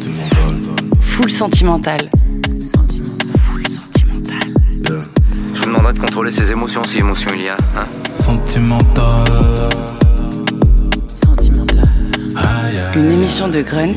Full sentimental. Full sentimental. Je vous demanderai de contrôler ses émotions si émotion il y a. Hein Sentimental. Sentimental. Une émission de Grunt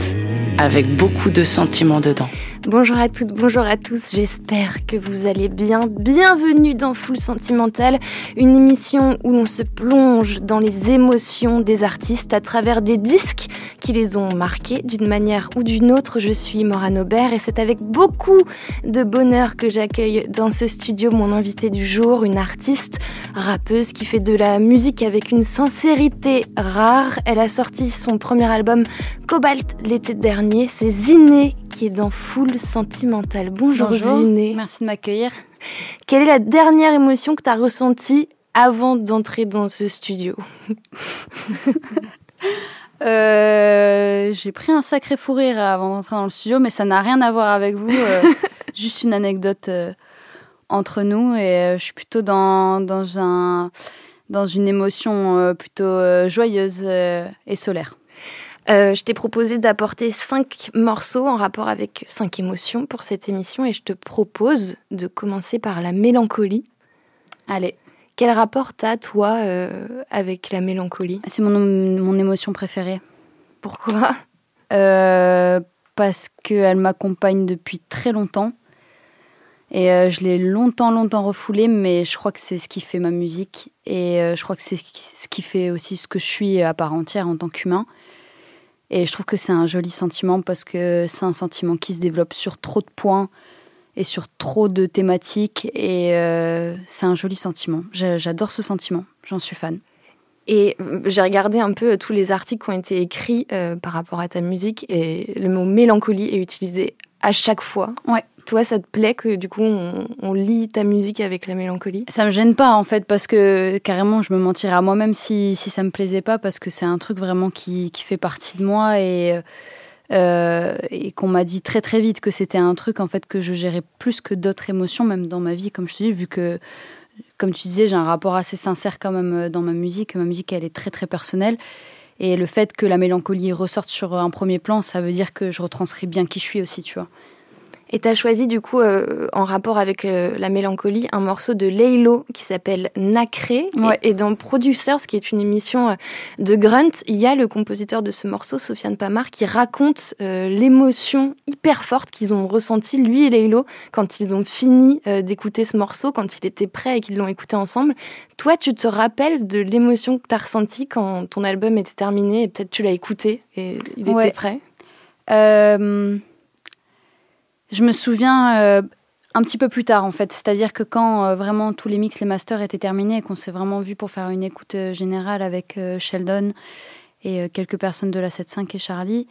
avec beaucoup de sentiments dedans. Bonjour à toutes, bonjour à tous, j'espère que vous allez bien. Bienvenue dans Full Sentimental, une émission où l'on se plonge dans les émotions des artistes à travers des disques qui les ont marqués d'une manière ou d'une autre. Je suis Morane Aubert et c'est avec beaucoup de bonheur que j'accueille dans ce studio mon invité du jour, une artiste rappeuse qui fait de la musique avec une sincérité rare. Elle a sorti son premier album Cobalt l'été dernier, c'est Ziné qui est dans Full Sentimental. Bonjour, Bonjour. Ziné. Merci de m'accueillir. Quelle est la dernière émotion que tu as ressentie avant d'entrer dans ce studio? Euh, j'ai pris un sacré fou rire avant d'entrer dans le studio, mais ça n'a rien à voir avec vous. euh, juste une anecdote euh, entre nous. Et je suis plutôt dans, dans, un, dans une émotion plutôt joyeuse et solaire. Euh, je t'ai proposé d'apporter cinq morceaux en rapport avec cinq émotions pour cette émission et je te propose de commencer par la mélancolie. Allez, Quel rapport t'as, toi, euh, avec la mélancolie? C'est mon, mon émotion préférée. Pourquoi? Euh, parce qu'elle m'accompagne depuis très longtemps. Et je l'ai longtemps, longtemps refoulée, mais je crois que c'est ce qui fait ma musique. Et je crois que c'est ce qui fait aussi ce que je suis à part entière en tant qu'humain. Et je trouve que c'est un joli sentiment parce que c'est un sentiment qui se développe sur trop de points et sur trop de thématiques. Et euh, c'est un joli sentiment. J'a- J'adore ce sentiment. J'en suis fan. Et euh, j'ai regardé un peu tous les articles qui ont été écrits euh, par rapport à ta musique et le mot mélancolie est utilisé à chaque fois. Ouais. Toi, ça te plaît que du coup on, lie ta musique avec la mélancolie? Ça me gêne pas en fait parce que carrément je me mentirais à moi-même si, si ça me plaisait pas parce que c'est un truc vraiment qui, qui fait partie de moi et, euh, et qu'on m'a dit très très vite que c'était un truc en fait que je gérais plus que d'autres émotions même dans ma vie comme je te dis vu que comme tu disais j'ai un rapport assez sincère quand même dans ma musique. Ma musique elle est très très personnelle. Et le fait que la mélancolie ressorte sur un premier plan ça veut dire que je retranscris bien qui je suis aussi tu vois Et tu as choisi du coup, euh, en rapport avec euh, la mélancolie, un morceau de Laylo qui s'appelle Nacré. Et- Ouais. Et, dans Producers, qui est une émission euh, de Grunt, il y a le compositeur de ce morceau, Sofiane Pamar, qui raconte euh, l'émotion hyper forte qu'ils ont ressentie, lui et Laylo, quand ils ont fini d'écouter ce morceau, quand il était prêt et qu'ils l'ont écouté ensemble. Toi, tu te rappelles de l'émotion que tu as ressentie quand ton album était terminé et peut-être tu l'as écouté et il Ouais. était prêt je me souviens euh, un petit peu plus tard en fait, c'est-à-dire que quand euh, vraiment tous les mix, les masters étaient terminés et qu'on s'est vraiment vu pour faire une écoute euh, générale avec Sheldon et quelques personnes de la 7.5 et Charlie,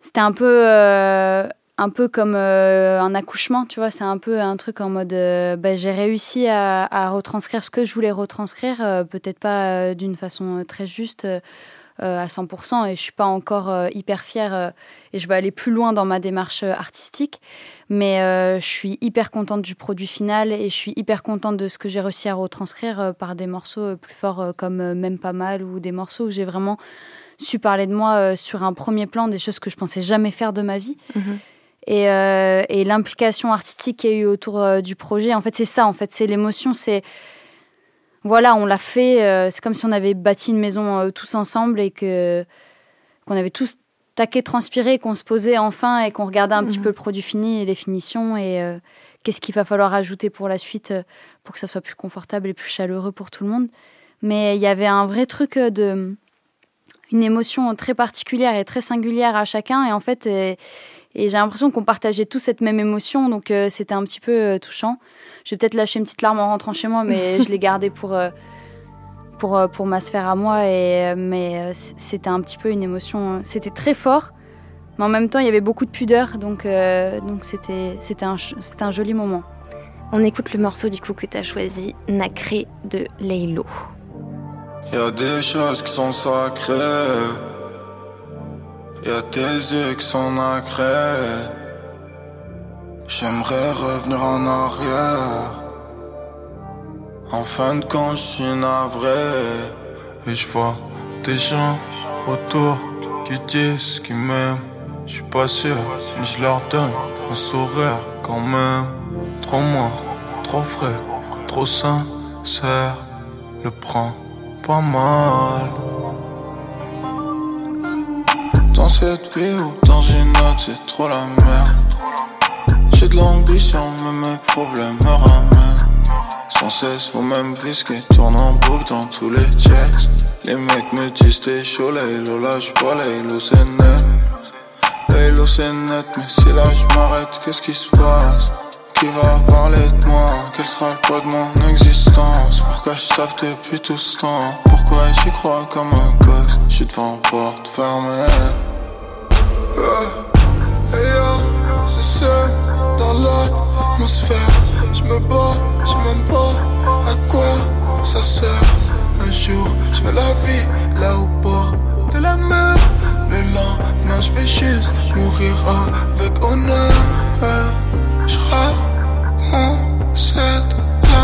c'était un peu un peu comme un accouchement, tu vois, c'est un peu un truc en mode ben, j'ai réussi à, retranscrire ce que je voulais retranscrire, peut-être pas d'une façon très juste. Euh, à 100% et je suis pas encore euh, hyper fière euh, et je veux aller plus loin dans ma démarche artistique mais je suis hyper contente du produit final et je suis hyper contente de ce que j'ai réussi à retranscrire par des morceaux plus forts comme même pas mal ou des morceaux où j'ai vraiment su parler de moi sur un premier plan des choses que je pensais jamais faire de ma vie Mhm. et, euh, et l'implication artistique qu'il y a eu autour euh, du projet en fait c'est ça en fait c'est l'émotion c'est voilà, on l'a fait. euh, c'est comme si on avait bâti une maison euh, tous ensemble et que qu'on avait tous taqué, transpiré, qu'on se posait enfin et qu'on regardait un petit Mhm. peu le produit fini et les finitions et euh, qu'est-ce qu'il va falloir ajouter pour la suite pour que ça soit plus confortable et plus chaleureux pour tout le monde. Mais il y avait un vrai truc de une émotion très particulière et très singulière à chacun et en fait et, j'ai l'impression qu'on partageait tous cette même émotion donc euh, c'était un petit peu euh, touchant. J'ai peut-être lâché une petite larme en rentrant chez moi, mais je l'ai gardée pour, euh, pour, euh, pour ma sphère à moi. Et, euh, mais euh, c'était un petit peu une émotion. euh, C'était très fort, mais en même temps, il y avait beaucoup de pudeur. Donc euh, donc c'était c'était un, un joli moment. On écoute le morceau du coup que tu as choisi, Nacré de Laylo. Y a des choses qui sont sacrées. Y a tes yeux qui sont nacrés. J'aimerais revenir en arrière. En fin de compte, je suis navré. Et je vois des gens autour qui disent qu'ils m'aiment. Je suis pas sûr, mais je leur donne un sourire quand même. Trop moins, trop frais, trop sincère. Le prend pas mal. Cette vie ou dans une autre, c'est trop la merde. J'ai de l'ambition, mais mes problèmes me ramènent. Sans cesse au même vice qui tourne en boucle dans tous les jets. Les mecs me disent t'es chaud, là, lâche pas, là, c'est net. Là, c'est net, mais si là je m'arrête, qu'est-ce qui se passe? Qui va parler de moi? Quel sera le poids de mon existence? Pourquoi je taffe depuis tout ce temps? Pourquoi j'y crois comme un gosse? J'suis devant porte fermée c'est seul dans l'atmosphère. Je me bats, je même pas à quoi ça sert. Un jour, je fais la vie là au bord de la mer. Le lendemain, je vais juste mourir avec honneur. Je raconte cette life.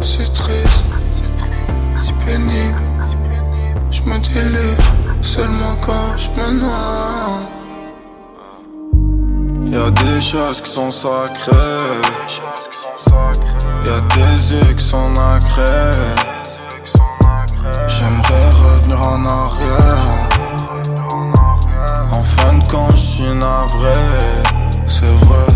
C'est triste, si pénible. Je me délivre seulement quand je me noie. Y'a des choses qui sont sacrées. Y'a des yeux qui sont nacrés. J'aimerais revenir en arrière. En fin de compte, je suis navré. C'est vrai,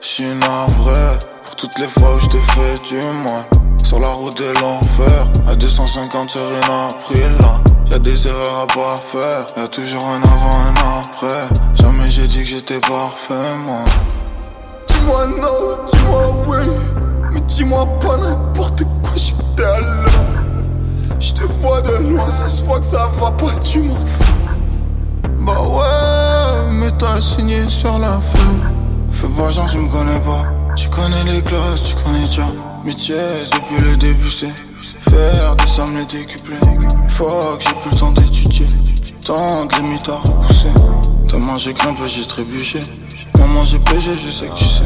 je suis navré. Pour toutes les fois où je te fais du mal. Sur la route de l'enfer, à 250 sur une april là. Y'a des erreurs à pas faire, y'a toujours un avant, un après. Jamais j'ai dit que j'étais parfait, moi. Dis-moi non, dis-moi oui. Mais dis-moi pas n'importe quoi, j'étais à Je te vois de loin, ça se voit que ça va pas, tu m'en fous. Bah ouais, mais t'as signé sur la feuille. Fais pas genre, tu me connais pas. Tu connais les classes, tu connais déjà. Métier, depuis le début, c'est faire des sommes les décupler. Fuck, j'ai plus le temps d'étudier. Tant de limites à repousser. T'as mangé grimpé, j'ai trébuché. Maman, j'ai pêché, je sais que tu sais.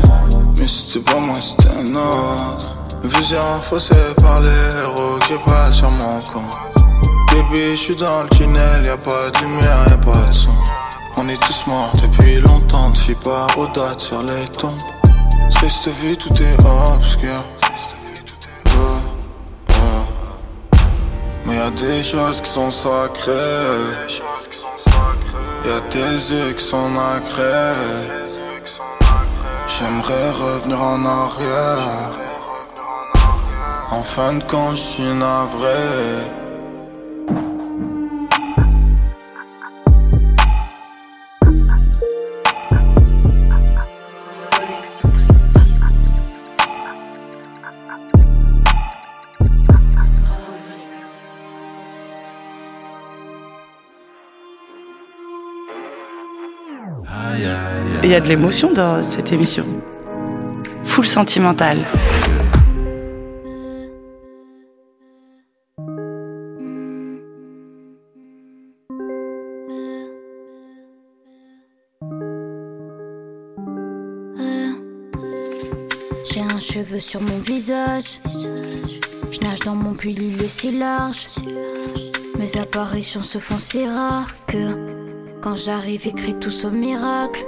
Mais c'était pas moi, c'était un autre. Visé faussé par les héros qui pas sur mon compte. Baby, je suis dans le tunnel, y'a pas de lumière, y'a pas de son. On est tous morts depuis longtemps, ne pas aux dates sur les tombes. Triste vie, tout est obscur. Y'a des choses qui sont sacrées. Y'a des yeux qui sont nacrés. J'aimerais revenir en arrière. En fin de compte, je suis navré. Y a de l'émotion dans cette émission. Full sentimental. J'ai un cheveu sur mon visage. Je nage dans mon puits, il est si large. Mes apparitions se font si rares que quand j'arrive, écrit tout au miracle.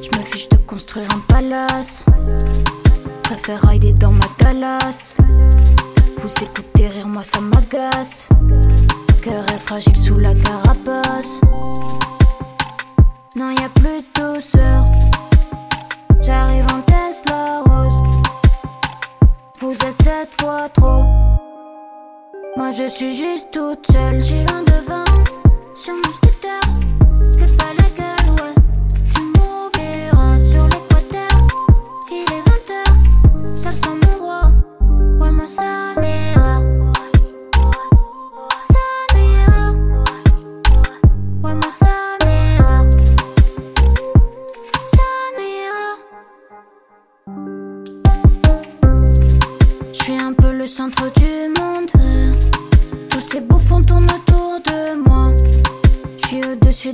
Je me fiche de construire un palace. Préfère rider dans ma Dallas. Vous écoutez rire, moi ça m'agace. Cœur est fragile sous la carapace. Non, y a plus de douceur. J'arrive en Tesla rose. Vous êtes cette fois trop. Moi je suis juste toute seule. J'ai loin devant sur mon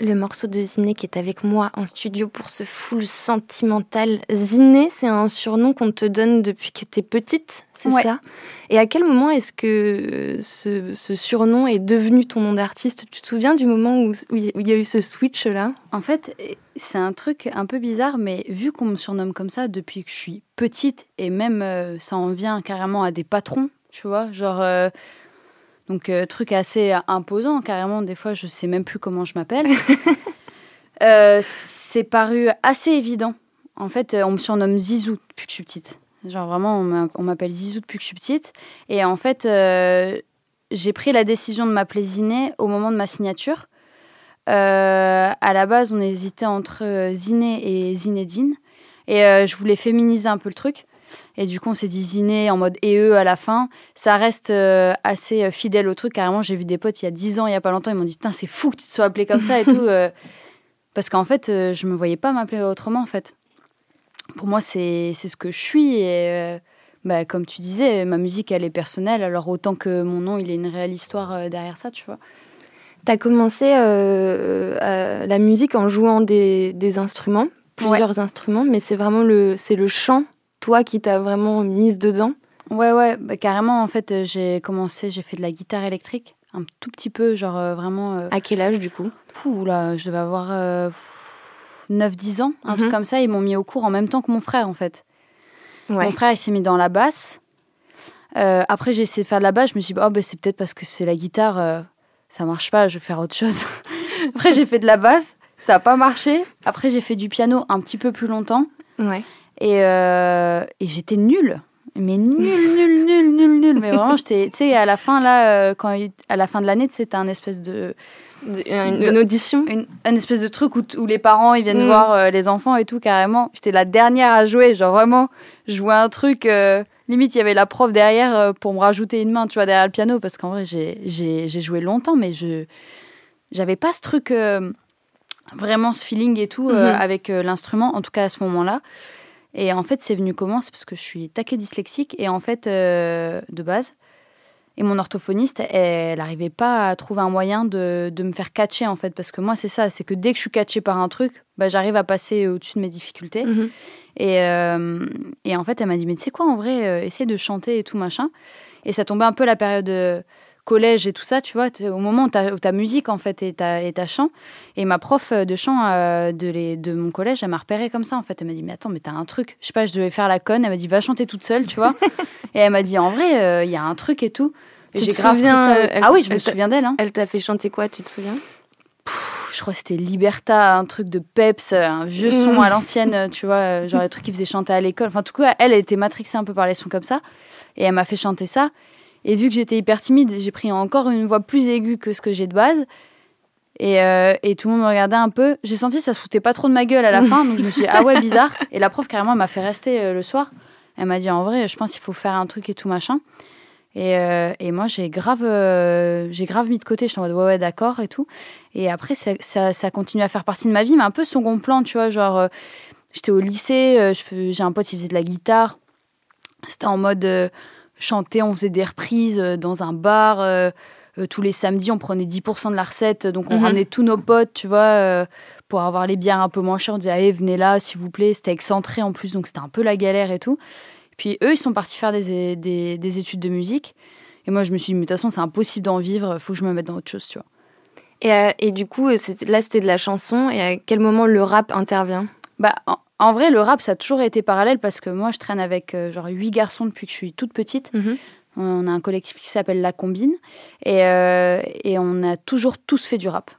Le morceau de Ziné qui est avec moi en studio pour ce full sentimental. Ziné, c'est un surnom qu'on te donne depuis que t'es petite, c'est Ouais. ça? Et à quel moment est-ce que ce, ce surnom est devenu ton nom d'artiste? Tu te souviens du moment où où il y a- où il y a eu ce switch-là En fait, c'est un truc un peu bizarre, mais vu qu'on me surnomme comme ça depuis que je suis petite, et même euh, ça en vient carrément à des patrons, tu vois, genre. euh, donc, euh, truc assez imposant, carrément, des fois, je sais même plus comment je m'appelle. Euh, c'est paru assez évident. En fait, euh, on me surnomme Zizou depuis que je suis petite. Genre, vraiment, on m'a- on m'appelle Zizou depuis que je suis petite. Et en fait, euh, j'ai pris la décision de m'appeler Ziné au moment de ma signature. Euh, à la base, on hésitait entre euh, Ziné et Zinedine. Et euh, je voulais féminiser un peu le truc. Et du coup, on s'est dit Ziné en mode et eux à la fin. Ça reste euh, assez euh, fidèle au truc. Carrément, j'ai vu des potes il y a 10 ans, il y a pas longtemps, ils m'ont dit Putain, c'est fou que tu te sois appelé comme ça et tout. euh. parce qu'en fait, euh, je me voyais pas m'appeler autrement, en fait. Pour moi, c'est ce que je suis. Et bah, comme tu disais, ma musique, elle est personnelle. Alors, autant que mon nom, il ait une réelle histoire derrière ça, tu vois. T'as commencé euh, la musique en jouant des, des instruments, plusieurs instruments, mais c'est vraiment le, c'est le chant, toi, qui t'a vraiment mise dedans. Ouais, ouais, bah, carrément, en fait, euh, j'ai commencé, j'ai fait de la guitare électrique, un tout petit peu, genre euh, vraiment. euh, À quel âge, du coup Pouh, là, je devais avoir euh, 9-10 ans, un Mhm. truc comme ça. Ils m'ont mis au cours en même temps que mon frère, en fait. Ouais. Mon frère, il s'est mis dans la basse. Après, j'ai essayé de faire de la basse. Je me suis dit, oh, bah, c'est peut-être parce que c'est la guitare, ça marche pas, je vais faire autre chose. après, j'ai fait de la basse, ça n'a pas marché. Après, j'ai fait du piano un petit peu plus longtemps. Ouais. Et, euh, et j'étais nulle. Mais nulle, nulle, nulle, nulle, nulle. Mais vraiment, j'étais, tu sais, à la fin, là, euh, quand, à la fin de l'année, c'était un espèce de, Une, une audition une, un espèce de truc où, où les parents, ils viennent Mm. voir euh, les enfants et tout, carrément. J'étais la dernière à jouer, genre vraiment, je jouais un truc, euh, limite, il y avait la prof derrière euh, pour me rajouter une main, tu vois, derrière le piano, parce qu'en vrai, j'ai, j'ai, j'ai joué longtemps, mais je, j'avais pas ce truc, vraiment ce feeling et tout, Mhm. avec l'instrument, en tout cas à ce moment-là. Et en fait, c'est venu comment? C'est parce que je suis taquée dyslexique et en fait, euh, de base. Et mon orthophoniste, elle n'arrivait pas à trouver un moyen de, de me faire catcher en fait. Parce que moi, c'est ça, c'est que dès que je suis catchée par un truc, bah, j'arrive à passer au-dessus de mes difficultés. Mhm. Et, euh, et en fait, elle m'a dit, mais tu sais quoi, en vrai, euh, essaie de chanter et tout, machin. Et ça tombait un peu la période collège et tout ça, tu vois, au moment où ta, musique, en fait, et ta, chant. Et ma prof de chant euh, de, les, de mon collège, elle m'a repéré comme ça, en fait. Elle m'a dit, mais attends, mais t'as un truc. Je sais pas, je devais faire la conne. Elle m'a dit, va chanter toute seule, tu vois. et elle m'a dit, en vrai, euh, il y a un truc et tout. Et Tu j'ai te souviens, ça- euh, elle- Ah oui, je me souviens d'elle, hein. Elle t'a fait chanter quoi, tu te souviens? Je crois que c'était Liberta, un truc de peps, un vieux son Mm. à l'ancienne, euh, tu vois, euh, genre les trucs qui faisaient chanter à l'école. Enfin, en tout cas, elle, elle était matrixée un peu par les sons comme ça. Et elle m'a fait chanter ça. Et vu que j'étais hyper timide, j'ai pris encore une voix plus aiguë que ce que j'ai de base. Et, euh, et tout le monde me regardait un peu. J'ai senti que ça se foutait pas trop de ma gueule à la fin. Donc je me suis dit, ah ouais, bizarre. Et la prof, carrément, elle m'a fait rester euh, le soir. Elle m'a dit, en vrai, je pense qu'il faut faire un truc et tout machin. Et, euh, et moi, j'ai grave, grave mis de côté. Je suis en mode, ouais, ouais, d'accord et tout. Et après, ça, ça, ça continue à faire partie de ma vie, mais un peu second plan, tu vois. Genre, j'étais au lycée, j'ai un pote, il faisait de la guitare. C'était en mode chanter, on faisait des reprises euh, dans un bar. euh, euh, tous les samedis, on prenait 10% de la recette. Donc, on Mhm. ramenait tous nos potes, tu vois, pour avoir les bières un peu moins chères. On disait, allez, venez là, s'il vous plaît. C'était excentré en plus, donc c'était un peu la galère et tout. Puis eux, ils sont partis faire des, des, des études de musique. Et moi, je me suis dit, mais de toute façon, c'est impossible d'en vivre, faut que je me mette dans autre chose, tu vois. et, euh, et du coup, là, c'était de la chanson. Et à quel moment le rap intervient? Bah, en, en vrai, le rap, ça a toujours été parallèle parce que moi, je traîne avec euh, genre huit garçons depuis que je suis toute petite. Mhm. On a un collectif qui s'appelle La Combine et, euh, et on a toujours tous fait du rap.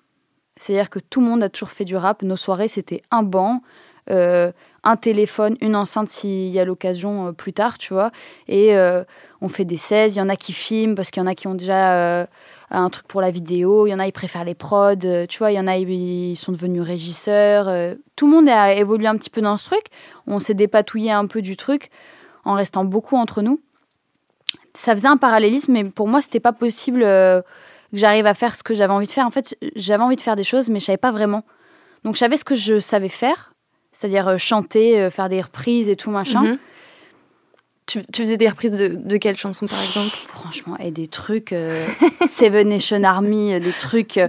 C'est-à-dire que tout le monde a toujours fait du rap. Nos soirées, c'était un banc, un téléphone, une enceinte s'il y a l'occasion plus tard, tu vois. Et on fait des 16, il y en a qui filment parce qu'il y en a qui ont déjà un truc pour la vidéo, il y en a, ils préfèrent les prods, tu vois, il y en a, ils sont devenus régisseurs. tout le monde a évolué un petit peu dans ce truc. On s'est dépatouillé un peu du truc en restant beaucoup entre nous. Ça faisait un parallélisme, mais pour moi, c'était pas possible que j'arrive à faire ce que j'avais envie de faire. En fait, j'avais envie de faire des choses, mais je savais pas vraiment. Donc, je savais ce que je savais faire, c'est-à-dire euh, chanter, euh, faire des reprises et tout machin. Mhm. Tu, faisais des reprises de, de quelles chansons, par exemple? Franchement, et des trucs, euh, Seven Nation Army, des trucs,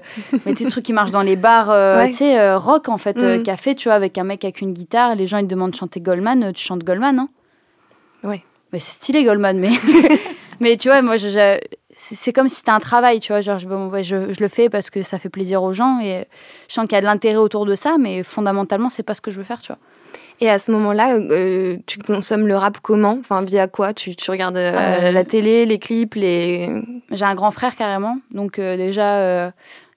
mais des trucs qui marchent dans les bars, tu sais, rock en fait, mhm. café, tu vois, avec un mec avec une guitare, les gens ils te demandent de chanter Goldman, tu chantes Goldman, hein Ouais. Mais c'est stylé Goldman, mais, mais tu vois, moi, je, c'est comme si c'était un travail, tu vois. Genre, je, je, le fais parce que ça fait plaisir aux gens et je sens qu'il y a de l'intérêt autour de ça, mais fondamentalement, c'est pas ce que je veux faire, tu vois. Et à ce moment-là, euh, tu consommes le rap comment? Enfin, via quoi? Tu, tu, regardes euh, euh, la télé, les clips, les. J'ai un grand frère carrément, donc déjà.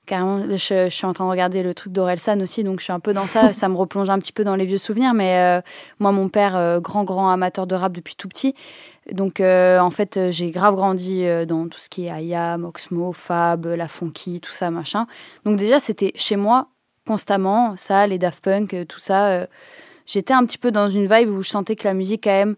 Carrément, je, suis en train de regarder le truc d'Orelsan aussi, donc je suis un peu dans ça. ça me replonge un petit peu dans les vieux souvenirs. Mais moi, mon père, grand, grand amateur de rap depuis tout petit, donc, euh, en fait, j'ai grave grandi dans tout ce qui est IAM, Oxmo, Fab, La Funky, tout ça, machin. Donc, déjà, c'était chez moi constamment, ça, les Daft Punk, tout ça. J'étais un petit peu dans une vibe où je sentais que la musique, quand même,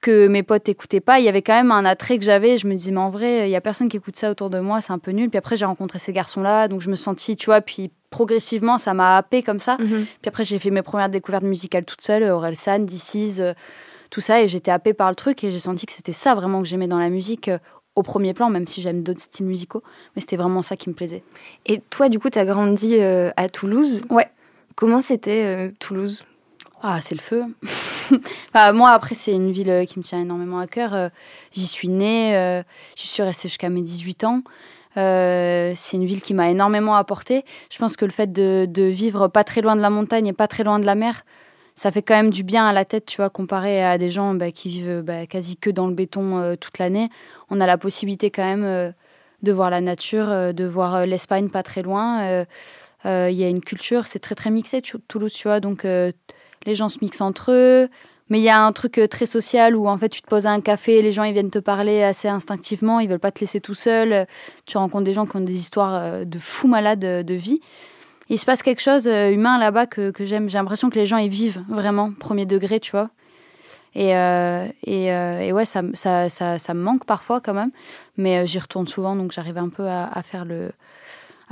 que mes potes n'écoutaient pas, il y avait quand même un attrait que j'avais. Je me disais, mais en vrai, il y a personne qui écoute ça autour de moi, c'est un peu nul. Puis après, j'ai rencontré ces garçons-là, donc je me sentis, tu vois, puis progressivement, ça m'a happé comme ça. Mhm. Puis après, j'ai fait mes premières découvertes musicales toute seule, Orelsan, DC's tout ça et j'étais happée par le truc et j'ai senti que c'était ça vraiment que j'aimais dans la musique euh, au premier plan, même si j'aime d'autres styles musicaux, mais c'était vraiment ça qui me plaisait. Et toi, du coup, tu as grandi euh, à Toulouse? Ouais. Comment c'était euh, Toulouse? Ah, c'est le feu. moi, après, c'est une ville qui me tient énormément à cœur. J'y suis née, j'y suis restée jusqu'à mes 18 ans. c'est une ville qui m'a énormément apporté. Je pense que le fait de, vivre pas très loin de la montagne et pas très loin de la mer, ça fait quand même du bien à la tête, tu vois, comparé à des gens bah, qui vivent bah, quasi que dans le béton euh, toute l'année. On a la possibilité quand même euh, de voir la nature, euh, de voir l'Espagne pas très loin. Il y a une culture, c'est très très mixé, Toulouse, tu vois, donc les gens se mixent entre eux. Mais il y a un truc très social où en fait tu te poses à un café, les gens ils viennent te parler assez instinctivement, ils veulent pas te laisser tout seul. Tu rencontres des gens qui ont des histoires de fous malades de vie il se passe quelque chose euh, humain là-bas que, j'aime. J'ai l'impression que les gens y vivent vraiment, premier degré, tu vois. Et, euh, et, euh, ouais, ça, ça, ça, me manque parfois quand même, mais j'y retourne souvent, donc j'arrive un peu à, faire le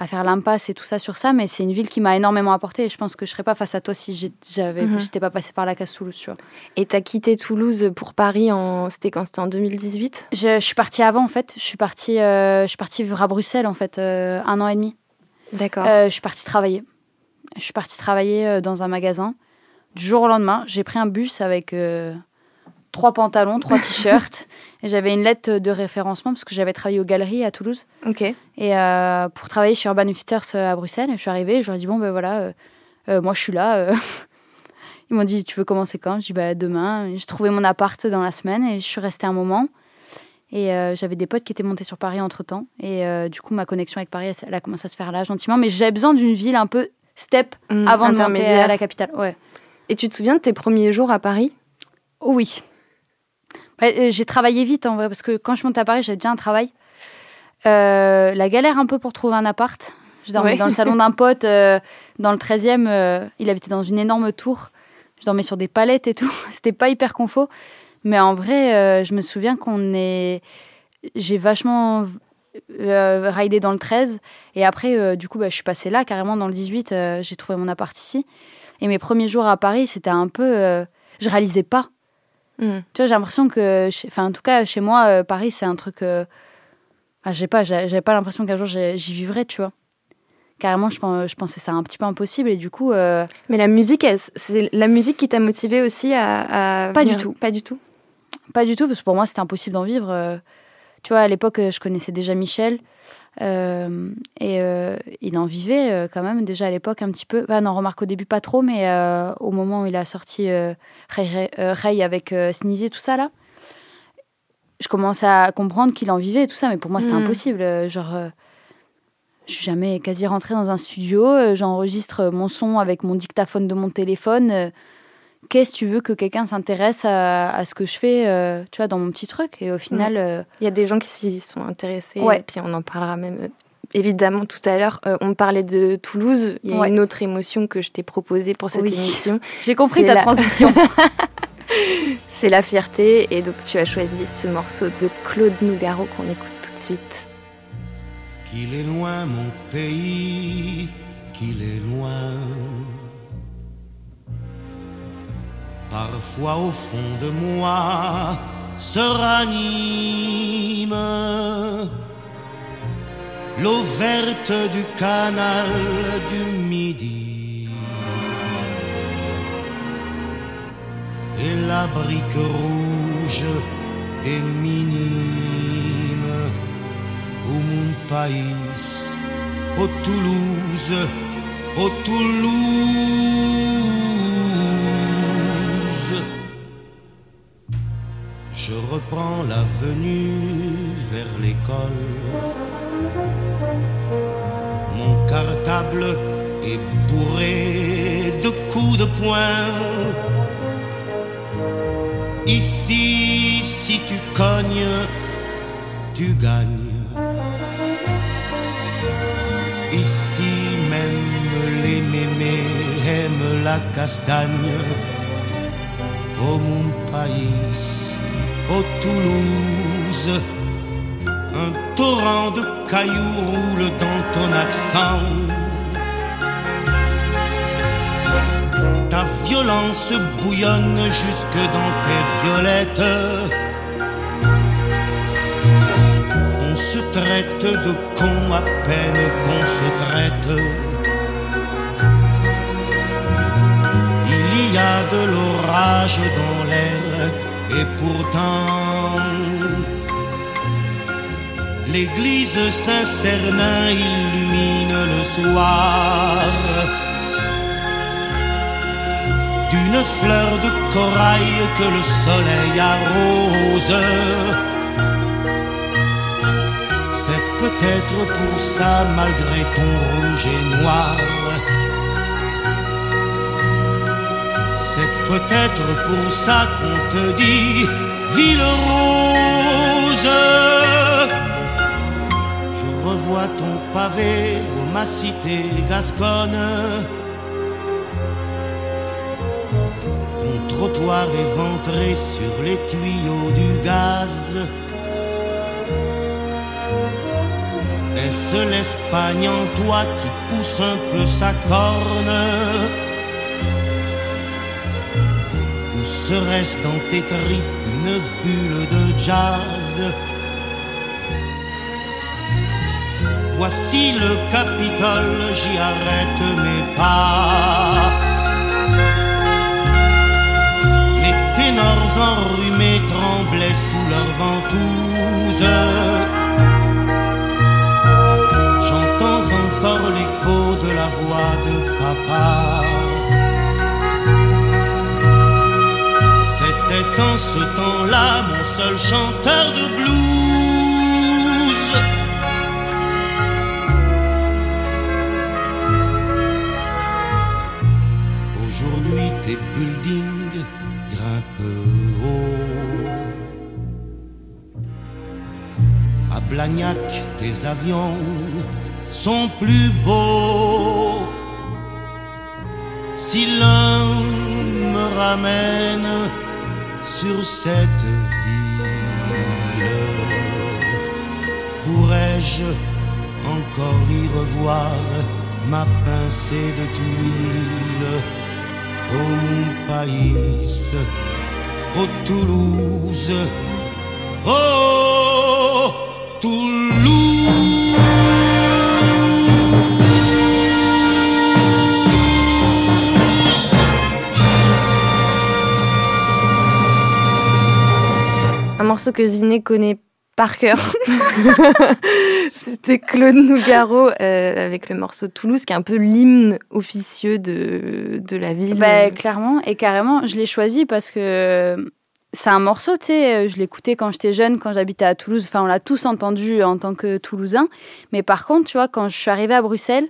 à faire l'impasse et tout ça sur ça, mais c'est une ville qui m'a énormément apporté et je pense que je serais pas face à toi si j'avais mhm. j'étais pas passée par la case Toulouse, tu vois. Et t'as quitté Toulouse pour Paris en c'était quand? C'était en 2018 je, je, suis partie avant en fait, je suis partie je suis partie vivre à Bruxelles en fait un an et demi. D'accord. Euh, je suis partie travailler. Je suis partie travailler euh, dans un magasin. Du jour au lendemain, j'ai pris un bus avec euh, trois pantalons, trois t-shirts. et j'avais une lettre de référencement parce que j'avais travaillé aux galeries à Toulouse. Ok. Et pour travailler chez Urban Outfitters à Bruxelles, je suis arrivée. Je leur ai dit bon ben voilà, moi je suis là. Ils m'ont dit tu veux commencer quand? Je dis bah demain. J'ai trouvé mon appart dans la semaine et je suis restée un moment. Et euh, j'avais des potes qui étaient montés sur Paris entre temps. Et euh, du coup, ma connexion avec Paris, elle, a commencé à se faire là gentiment. Mais j'avais besoin d'une ville un peu step mmh, avant de monter à la capitale. Ouais. Et tu te souviens de tes premiers jours à Paris? Oui. Euh, j'ai travaillé vite en vrai, parce que quand je monte à Paris, j'avais déjà un travail. la galère un peu pour trouver un appart. Je dormais dans le salon d'un pote dans le 13e. il habitait dans une énorme tour. Je dormais sur des palettes et tout. C'était pas hyper confort. Mais en vrai, euh, je me souviens qu'on est. J'ai vachement euh, raidé dans le 13. Et après, euh, du coup, bah, je suis passée là, carrément dans le 18. j'ai trouvé mon appart ici. Et mes premiers jours à Paris, c'était un peu. je réalisais pas. Hmm. Tu vois, j'ai l'impression que. Enfin, en tout cas, chez moi, Paris, c'est un truc. Ah, j'ai pas, j'avais pas l'impression qu'un jour j'y vivrais, tu vois carrément, je, je pensais ça un petit peu impossible et du coup. Mais la musique, c'est la musique qui t'a motivé aussi à. Pas du tout. Pas du tout. Pas du tout, parce que pour moi, c'était impossible d'en vivre. Euh. Tu vois, à l'époque, euh, je connaissais déjà Michel. Euh, et il en vivait quand même déjà à l'époque un petit peu. Bah, non, remarque au début pas trop, mais au moment où il a sorti Ray, avec Sneezy, tout ça là, je commençais à comprendre qu'il en vivait et tout ça, mais pour moi c'était hmm. impossible. Genre, je suis jamais quasi rentrée dans un studio. euh, J'enregistre mon son avec mon dictaphone de mon téléphone. Qu'est-ce que tu veux que quelqu'un s'intéresse à, à ce que je fais, euh, tu vois, dans mon petit truc Et au final, euh, Il y a des gens qui s'y sont intéressés, Ouais. et puis on en parlera même euh, évidemment tout à l'heure. Euh, on parlait de Toulouse, il y a Ouais. une autre émotion que je t'ai proposée pour cette Oui. émission, j'ai compris ta la- transition. c'est la fierté, et donc tu as choisi ce morceau de Claude Nougaro qu'on écoute tout de suite. Qu'il est loin mon pays, qu'il est loin. Parfois au fond de moi se ranime l'eau verte du canal du Midi et la brique rouge des minimes au mon pays, au Toulouse, au Toulouse. Je reprends l'avenue vers l'école. Mon cartable est bourré de coups de poing. Ici, si tu cognes, tu gagnes. Ici même les mémés aiment la castagne. Au mon pays, au Toulouse, un torrent de cailloux roule dans ton accent. Ta violence bouillonne jusque dans tes violettes. On se traite de con à peine qu'on se traite. Il y a de l'orage dans l'air et pourtant l'église Saint-Cernin illumine le soir d'une fleur de corail que le soleil arrose. C'est peut-être pour ça, malgré ton rouge et noir. C'est peut-être pour ça qu'on te dit ville rose. Je revois ton pavé ma cité gasconne. Ton trottoir éventré sur les tuyaux du gaz. Est-ce l'Espagne en toi qui pousse un peu sa corne? Serait-ce dans tes tripes une bulle de jazz Voici le Capitole, j'y arrête mes pas. Les ténors enrhumés tremblaient sous leurs ventouses. Chanteur de blues. Aujourd'hui tes buildings grimpent haut. À Blagnac, tes avions sont plus beaux. Si l'un me ramène sur cette encore y revoir ma pincée de tuiles au mon pays, au Toulouse, oh Toulouse. Un morceau que Ziné connaît par cœur. C'était Claude Nougaro euh, avec le morceau Toulouse, qui est un peu l'hymne officieux de, de la ville. Bah, clairement et carrément, je l'ai choisi parce que c'est un morceau, tu sais, je l'écoutais quand j'étais jeune, quand j'habitais à Toulouse. Enfin, on l'a tous entendu en tant que Toulousain. Mais par contre, tu vois, quand je suis arrivée à Bruxelles,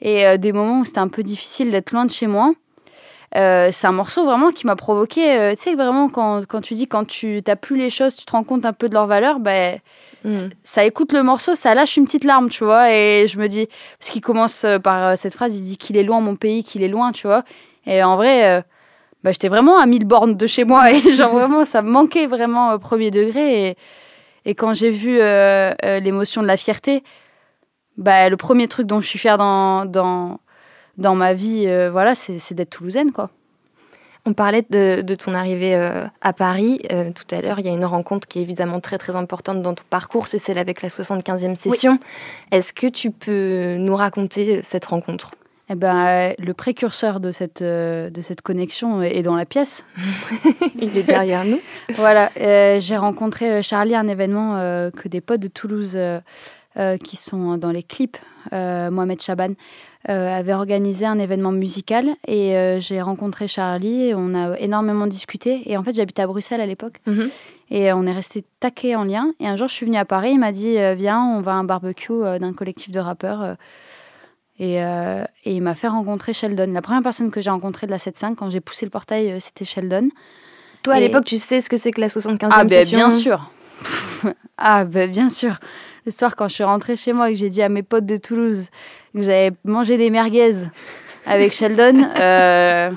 et des moments où c'était un peu difficile d'être loin de chez moi, euh, c'est un morceau vraiment qui m'a provoqué. Euh, tu sais, vraiment, quand, quand, tu dis quand tu n'as plus les choses, tu te rends compte un peu de leur valeur, ben, ça écoute le morceau, ça lâche une petite larme, tu vois. Et je me dis, parce qu'il commence euh, par cette phrase, il dit qu'il est loin, mon pays, qu'il est loin, tu vois. Et en vrai, bah, j'étais vraiment à mille bornes de chez moi. Et genre, vraiment, ça me manquait vraiment au premier degré. Et, et quand j'ai vu l'émotion de la fierté, bah, le premier truc dont je suis fière dans, dans dans ma vie, euh, voilà, c'est d'être toulousaine, quoi. On parlait de, ton arrivée euh, à Paris euh, tout à l'heure. Il y a une rencontre qui est évidemment très très importante dans ton parcours, c'est celle avec la 75e session. Est-ce que tu peux nous raconter cette rencontre? Eh ben, le précurseur de cette, de cette connexion est dans la pièce. Il est derrière nous. voilà, j'ai rencontré Charlie à un événement que des potes de Toulouse qui sont dans les clips, Mohamed Chaban, avait organisé un événement musical et euh, j'ai rencontré Charlie et on a énormément discuté. Et en fait, j'habitais à Bruxelles à l'époque mhm. et on est resté taqué en lien. Et un jour, je suis venue à Paris, il m'a dit euh, Viens, on va à un barbecue d'un collectif de rappeurs. Et, et, il m'a fait rencontrer Sheldon. La première personne que j'ai rencontrée de la 7-5, quand j'ai poussé le portail, c'était Sheldon. Toi, à l'époque, tu sais ce que c'est que la 75e ah, ben, Bien sûr. ah, ben, bien sûr. Le soir, quand je suis rentrée chez moi et que j'ai dit à mes potes de Toulouse j'avais mangé des merguez avec Sheldon, euh,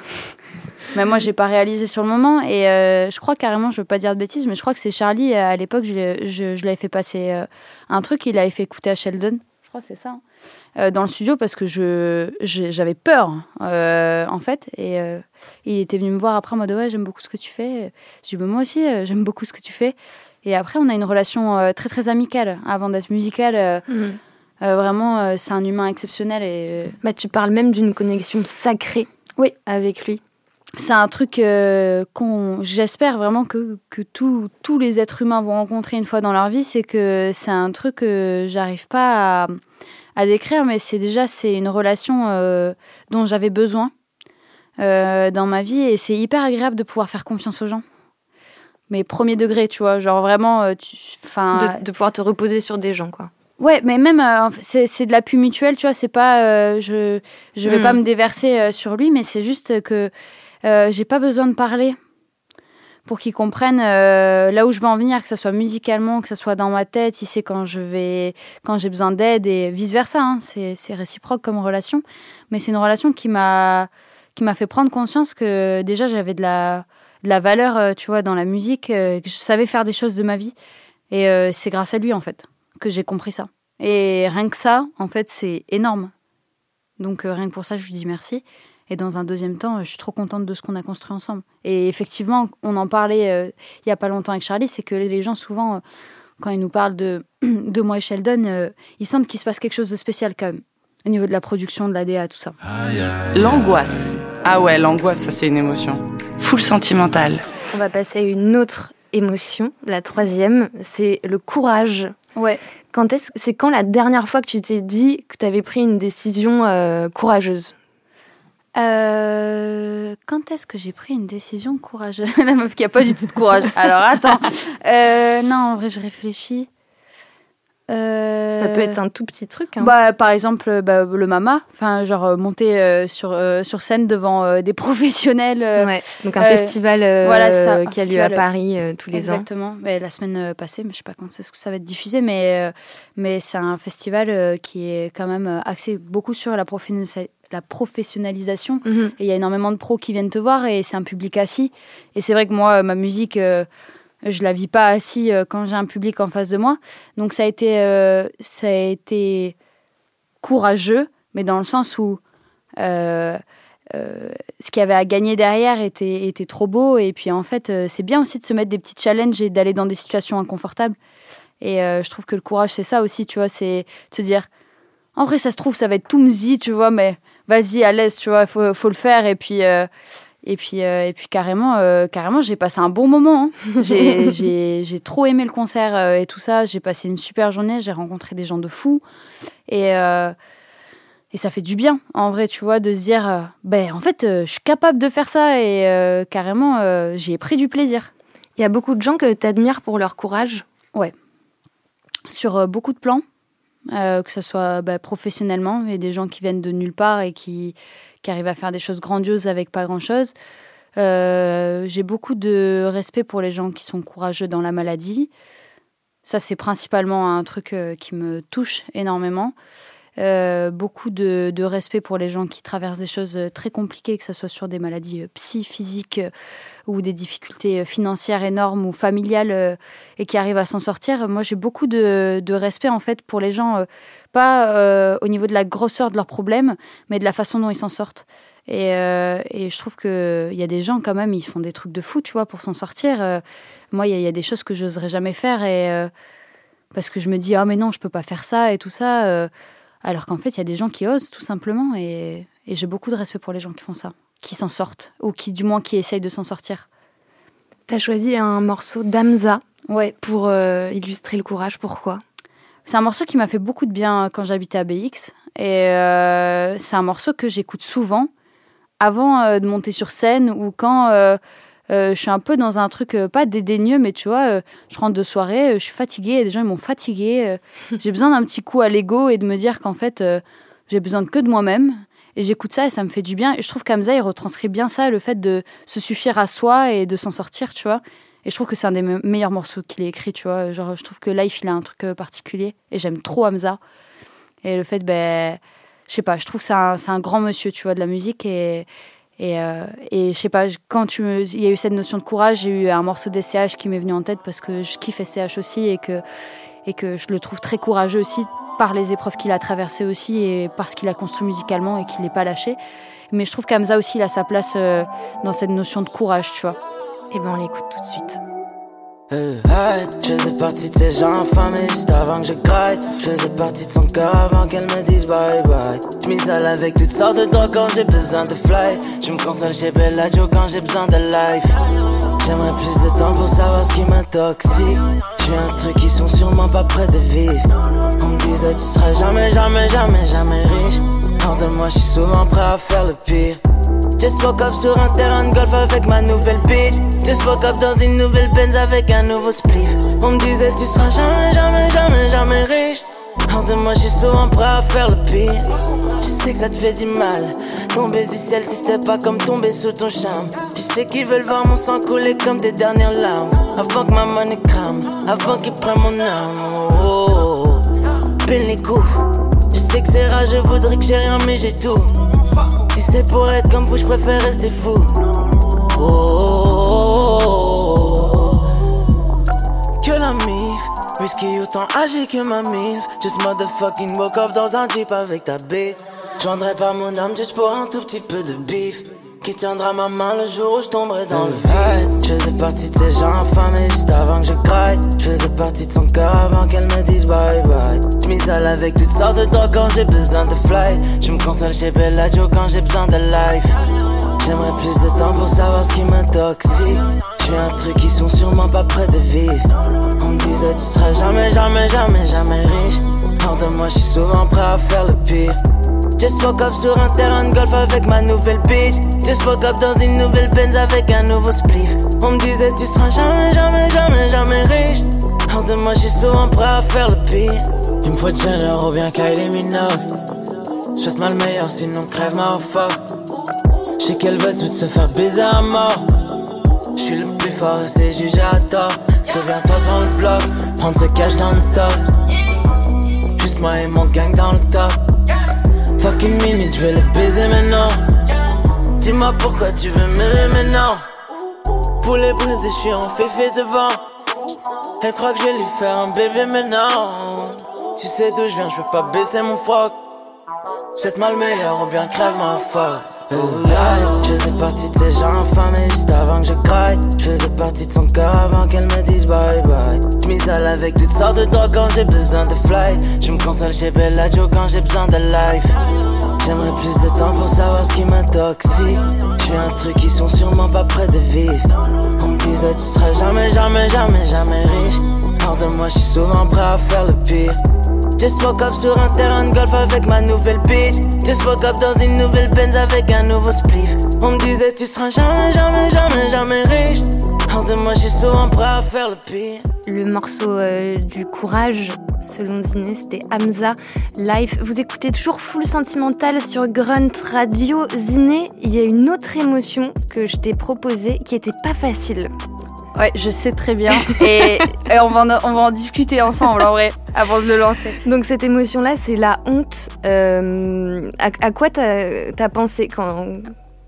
mais moi, j'ai pas réalisé sur le moment. Et euh, je crois carrément, je veux pas dire de bêtises, mais je crois que c'est Charlie, à l'époque, je, je, je l'avais fait passer euh, un truc, il avait fait écouter à Sheldon. Je crois que c'est ça. Hein. Euh, dans le studio parce que je j'avais peur en fait et il était venu me voir après en mode ouais j'aime beaucoup ce que tu fais je dis moi aussi j'aime beaucoup ce que tu fais et après, on a une relation euh, très très amicale avant d'être musicale. Euh, mhm. Euh, vraiment, c'est un humain exceptionnel. Et, bah, tu parles même d'une connexion sacrée oui. avec lui. C'est un truc qu'on, j'espère vraiment que, que tous les êtres humains vont rencontrer une fois dans leur vie. C'est que c'est un truc que j'arrive pas à, à, décrire, mais c'est déjà c'est une relation dont j'avais besoin dans ma vie et c'est hyper agréable de pouvoir faire confiance aux gens mais premier degré, tu vois, genre vraiment, euh, enfin, de, pouvoir te reposer sur des gens, quoi. Ouais, mais même euh, c'est de l'appui mutuel, tu vois, c'est pas, euh, je je vais pas hmm. me déverser sur lui, mais c'est juste que j'ai pas besoin de parler pour qu'il comprenne là où je veux en venir, que ce soit musicalement, que ce soit dans ma tête, il sait quand je vais, quand j'ai besoin d'aide et vice versa. Hein, c'est réciproque comme relation, mais c'est une relation qui m'a qui m'a fait prendre conscience que déjà j'avais de la de la valeur, euh, tu vois, dans la musique, euh, que je savais faire des choses de ma vie. Et euh, c'est grâce à lui, en fait, que j'ai compris ça. Et rien que ça, en fait, c'est énorme. Donc rien que pour ça, je lui dis merci. Et dans un deuxième temps, je suis trop contente de ce qu'on a construit ensemble. Et effectivement, on en parlait il n'y a pas longtemps avec Charlie, c'est que les gens, souvent, quand ils nous parlent de, de moi et Sheldon, ils sentent qu'il se passe quelque chose de spécial quand même, au niveau de la production, de l'ADA, tout ça. L'angoisse. Ah ouais, l'angoisse, ça c'est une émotion. Full sentimentale. On va passer à une autre émotion, la troisième, c'est le courage. Ouais. Quand est-ce, c'est quand la dernière fois que tu t'es dit que tu avais pris une décision euh, courageuse? Euh, quand est-ce que j'ai pris une décision courageuse? La meuf qui a pas du tout de courage. Alors attends. Euh, non, en vrai, je réfléchis. Ça peut être un tout petit truc. Hein. Bah, par exemple, bah, le mama, enfin, genre euh, monter euh, sur, euh, sur scène devant des professionnels. Ouais. Donc un festival voilà, qui a lieu à Paris tous les ans. Exactement. Mais la semaine passée, mais je sais pas quand est-ce que ça va être diffusé, mais, mais c'est un festival qui est quand même axé beaucoup sur la, la professionnalisation. Mhm. Et il y a énormément de pros qui viennent te voir et c'est un public assis. Et c'est vrai que moi, ma musique je la vis pas assis euh, quand j'ai un public en face de moi. Donc ça a été, euh, ça a été courageux, mais dans le sens où euh, ce qu'il y avait à gagner derrière était, était trop beau. Et puis en fait, c'est bien aussi de se mettre des petits challenges et d'aller dans des situations inconfortables. Et je trouve que le courage, c'est ça aussi, tu vois, c'est de se dire, en vrai, ça se trouve, ça va être tout mzi, tu vois, mais vas-y, à l'aise, tu vois, faut, faut, le faire. Et puis, et puis, euh, et puis carrément, euh, carrément, j'ai passé un bon moment. Hein. J'ai trop aimé le concert euh, et tout ça. J'ai passé une super journée. J'ai rencontré des gens de fous. Et, et ça fait du bien, en vrai, tu vois, de se dire, ben, en fait, je suis capable de faire ça. Et carrément, j'ai pris du plaisir. Il y a beaucoup de gens que tu admires pour leur courage. Ouais. Sur beaucoup de plans, que ce soit bah, professionnellement, et des gens qui viennent de nulle part et qui, qui arrivent à faire des choses grandioses avec pas grand-chose. Euh, j'ai beaucoup de respect pour les gens qui sont courageux dans la maladie. Ça, c'est principalement un truc qui me touche énormément. Euh, beaucoup de, respect pour les gens qui traversent des choses euh, très compliquées, que ce soit sur des maladies euh, psy, physiques ou des difficultés financières énormes ou familiales et qui arrivent à s'en sortir. Moi, j'ai beaucoup de, respect en fait pour les gens, pas au niveau de la grosseur de leurs problèmes, mais de la façon dont ils s'en sortent. Et, je trouve qu'il y a des gens quand même, ils font des trucs de fou, tu vois, pour s'en sortir. moi, il y, a des choses que j'oserais jamais faire et parce que je me dis, ah mais non, je peux pas faire ça et tout ça. Alors qu'en fait, il y a des gens qui osent tout simplement et, j'ai beaucoup de respect pour les gens qui font ça, qui s'en sortent ou qui du moins qui essayent de s'en sortir. Tu as choisi un morceau d'Amza ouais. pour euh, illustrer le courage. Pourquoi? C'est un morceau qui m'a fait beaucoup de bien quand j'habitais à BX et euh, c'est un morceau que j'écoute souvent avant euh, de monter sur scène ou quand je suis un peu dans un truc euh, pas dédaigneux, mais tu vois, euh, je rentre de soirée, je suis fatiguée, et des gens ils m'ont fatiguée. j'ai besoin d'un petit coup à l'ego et de me dire qu'en fait, j'ai besoin que de moi-même. Et j'écoute ça et ça me fait du bien. Et je trouve qu'Amza, il retranscrit bien ça, le fait de se suffire à soi et de s'en sortir, tu vois. Et je trouve que c'est un des meilleurs morceaux qu'il ait écrit, tu vois. Genre, je trouve que Life, il a un truc particulier. Et j'aime trop Hamza. Et le fait, ben, je sais pas, je trouve que c'est un, un, grand monsieur, tu vois, de la musique. Et, et, euh, et je sais pas, quand il y a eu cette notion de courage, j'ai eu un morceau d'SCH qui m'est venu en tête parce que je kiffe SCH aussi et que, et que je le trouve très courageux aussi par les épreuves qu'il a traversées aussi et parce qu'il a construit musicalement et qu'il n'est pas lâché. Mais je trouve qu'Amza aussi il a sa place euh, dans cette notion de courage, tu vois. Et eh ben on l'écoute tout de suite. Euh, je faisais partie de ces gens infamés juste avant que je graille. Je faisais partie de son cœur avant qu'elle me dise bye bye. Je m'isole avec toutes sortes de drogues quand j'ai besoin de fly. Je me console chez Bellagio quand j'ai besoin de life. J'aimerais plus de temps pour savoir ce qui m'intoxique. J'ai un truc qui sont sûrement pas près de vivre. On me disait tu seras jamais, jamais, jamais, jamais riche. Hors de moi, je suis souvent prêt à faire le pire. Just woke up sur un terrain de golf avec ma nouvelle bitch. Just woke up dans une nouvelle Benz avec un nouveau spliff. On me disait tu seras jamais, jamais, jamais, jamais riche. Hors de moi, je suis souvent prêt à faire le pire. Je sais que ça te fait du mal. Tomber du ciel, si c'était pas comme tomber sous ton charme. Tu sais qu'ils veulent voir mon sang couler comme des dernières larmes. Avant que ma monnaie crame, avant qu'ils prennent mon âme. Oh, oh, oh. les coups. Je sais que c'est rare, je voudrais que j'ai rien, mais j'ai tout. Si c'est pour être comme vous, je préfère rester fou. Oh, que la mif, whisky autant âgé que ma mif. Just motherfucking woke up dans un jeep avec ta bitch. Je vendrais pas mon âme juste pour un tout petit peu de bif. Qui tiendra ma main le jour où je tomberai dans le vide? Je faisais partie de ces gens infamés juste avant que je craille Je faisais partie de son cœur avant qu'elle me dise bye bye. Je m'isole avec toutes sortes de drogues quand j'ai besoin de fly. Je me console chez Bellagio quand j'ai besoin de life. J'aimerais plus de temps pour savoir ce qui m'intoxique. Je un truc qui sont sûrement pas près de vivre. On me disait tu seras jamais, jamais, jamais, jamais riche. Hors de moi je suis souvent prêt à faire le pire Just woke up sur un terrain de golf avec ma nouvelle bitch. Just woke up dans une nouvelle Benz avec un nouveau spliff. On me disait tu seras jamais, jamais, jamais, jamais riche. Hors de moi, je suis souvent prêt à faire le pire. Une fois de ou bien Kylie Minogue. Souhaite-moi le meilleur, sinon crève ma fuck. J'sais qu'elle veut tout se faire baiser à mort. J'suis le plus fort et c'est jugé à tort. Souviens-toi dans le bloc, prendre ce cash dans le stock. Juste moi et mon gang dans le top. Fucking minute, je vais le baiser maintenant. Dis-moi pourquoi tu veux m'aimer maintenant. Pour les briser, je suis en féfé devant. Elle croit que je vais lui faire un bébé maintenant. Tu sais d'où je viens, je veux pas baisser mon froc. C'est mal meilleur ou bien crève ma foi. Je faisais partie de ces gens infamés juste avant que je craille. Je faisais partie de son cœur avant qu'elle me dise bye bye. Je m'isole avec toutes sortes de drogues quand j'ai besoin de fly. Je me console chez Bellagio quand j'ai besoin de life. J'aimerais plus de temps pour savoir ce qui m'intoxique. Je un truc qui sont sûrement pas près de vivre. On me disait tu seras jamais, jamais, jamais, jamais riche. Hors de moi, je suis souvent prêt à faire le pire. Just woke up sur un terrain de golf avec ma nouvelle bitch. Just woke up dans une nouvelle Benz avec un nouveau spliff. On me disait tu seras jamais, jamais, jamais, jamais riche. Hors de moi, je suis souvent prêt à faire le pire. Le morceau euh, du courage, selon Ziné, c'était Hamza Life. Vous écoutez toujours Full Sentimental sur Grunt Radio. Ziné, il y a une autre émotion que je t'ai proposée qui était pas facile. Ouais, je sais très bien. et, on, va en, on va en discuter ensemble, en vrai, avant de le lancer. Donc, cette émotion-là, c'est la honte. Euh, à, quoi t'as as pensé quand.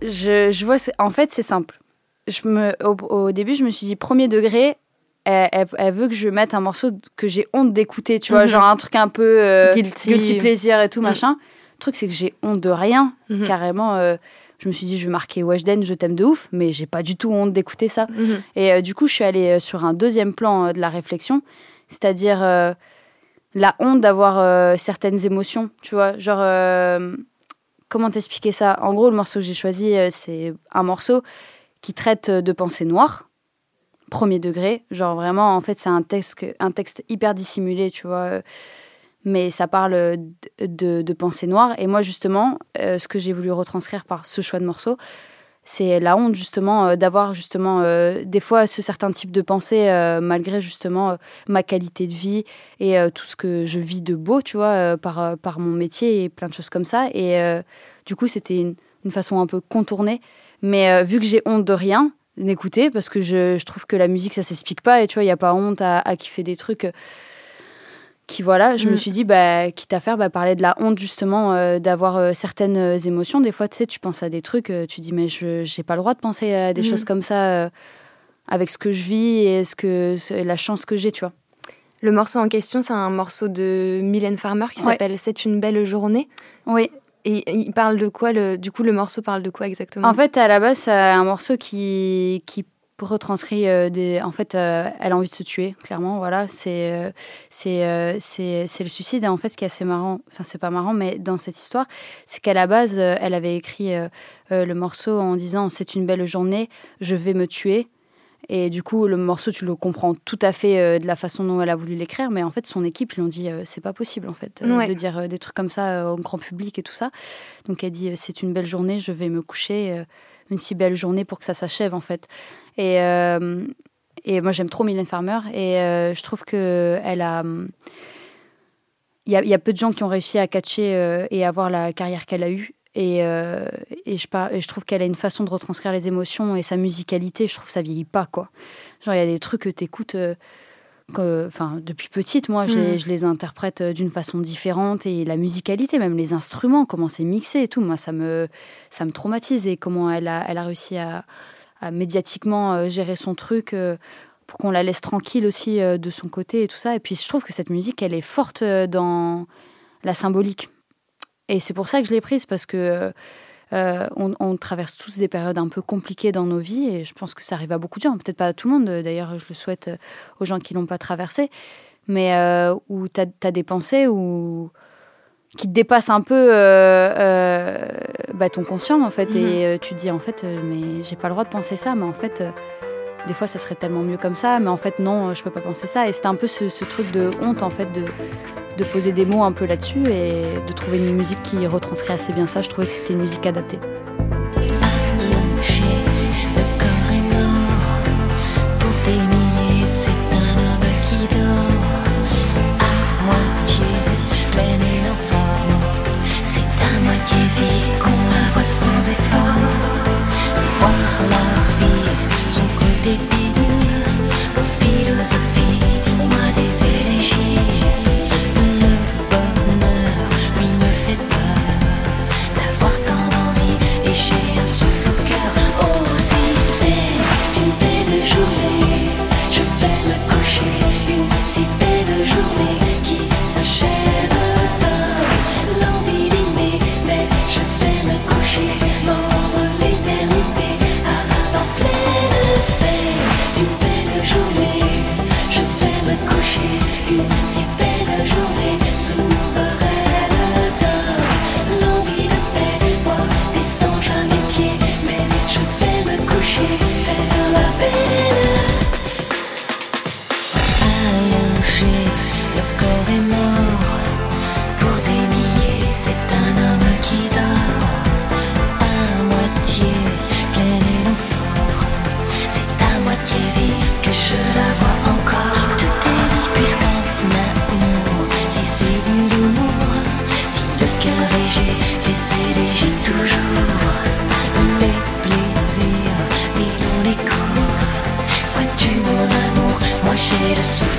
Je, je vois, en fait, c'est simple. Je me, au, début, je me suis dit, premier degré, elle, veut que je mette un morceau que j'ai honte d'écouter, tu vois, mhm. genre un truc un peu euh, guilty. plaisir et tout, mhm. machin. Le truc, c'est que j'ai honte de rien, mhm. carrément. Euh, je me suis dit, je vais marquer Weshden, je t'aime de ouf, mais j'ai pas du tout honte d'écouter ça. Mhm. Et euh, du coup, je suis allée euh, sur un deuxième plan euh, de la réflexion, c'est-à-dire la honte d'avoir certaines émotions, tu vois. Genre, comment t'expliquer ça? En gros, le morceau que j'ai choisi, c'est un morceau qui traite de pensées noires, premier degré. Genre, vraiment, en fait, c'est un texte, un texte hyper dissimulé, tu vois mais ça parle de, de, pensée noire. Et moi, justement, euh, ce que j'ai voulu retranscrire par ce choix de morceau, c'est la honte, justement, euh, d'avoir, justement, euh, des fois, ce certain type de pensée, malgré, justement, ma qualité de vie et tout ce que je vis de beau, tu vois, par, par mon métier et plein de choses comme ça. Et du coup, c'était une, façon un peu contournée. Mais vu que j'ai honte de rien, d'écouter, parce que je, je, trouve que la musique, ça s'explique pas. Et tu vois, il n'y a pas honte à, à kiffer des trucs qui voilà, je me mm. suis dit, bah, quitte à faire, bah, parler de la honte justement, euh, d'avoir euh, certaines euh, émotions. Des fois, tu sais, tu penses à des trucs, tu dis, mais je n'ai pas le droit de penser à des mm. choses comme ça avec ce que je vis et ce que, la chance que j'ai, tu vois. Le morceau en question, c'est un morceau de Mylène Farmer qui s'appelle C'est une belle journée. Oui. Et il parle de quoi le, Du coup, le morceau parle de quoi exactement? En fait, à la base, c'est un morceau qui, qui retranscrit euh, des. En fait, euh, elle a envie de se tuer, clairement. Voilà, c'est euh, c'est c'est le suicide. Et en fait, ce qui est assez marrant, enfin, c'est pas marrant, mais dans cette histoire, c'est qu'à la base, elle avait écrit le morceau en disant C'est une belle journée, je vais me tuer. Et du coup, le morceau, tu le comprends tout à fait de la façon dont elle a voulu l'écrire, mais en fait, son équipe lui ont dit c'est pas possible en fait de dire des trucs comme ça au grand public et tout ça. Donc elle dit c'est une belle journée, je vais me coucher, une si belle journée pour que ça s'achève en fait. Et, euh, et moi, j'aime trop Mylène Farmer. Et euh, je trouve qu'elle a. Il y, a, peu de gens qui ont réussi à catcher euh, et avoir la carrière qu'elle a eue. Et, et, je, je, trouve qu'elle a une façon de retranscrire les émotions et sa musicalité. Je trouve que ça vieillit pas, quoi. Genre, il y a des trucs que tu écoutes. Enfin, depuis petite, moi, je, les, mm. je les interprète d'une façon différente et la musicalité, même les instruments, comment c'est mixé et tout, moi, ça me, ça me traumatise et comment elle a, elle a réussi à, médiatiquement euh, gérer son truc euh, pour qu'on la laisse tranquille aussi euh, de son côté et tout ça. Et puis je trouve que cette musique, elle est forte dans la symbolique. Et c'est pour ça que je l'ai prise parce que on, traverse tous des périodes un peu compliquées dans nos vies et je pense que ça arrive à beaucoup de gens, peut-être pas à tout le monde, d'ailleurs je le souhaite aux gens qui l'ont pas traversé, mais où tu as, des pensées où qui te dépasse un peu euh, euh, bah, ton conscient en fait. Et mhm. euh, tu te dis en fait mais j'ai pas le droit de penser ça. Mais en fait des fois ça serait tellement mieux comme ça. Mais en fait non je peux pas penser ça. Et c'était un peu ce, ce, truc de honte en fait de, de poser des mots un peu là-dessus et de trouver une musique qui retranscrit assez bien ça. Je trouvais que c'était une musique adaptée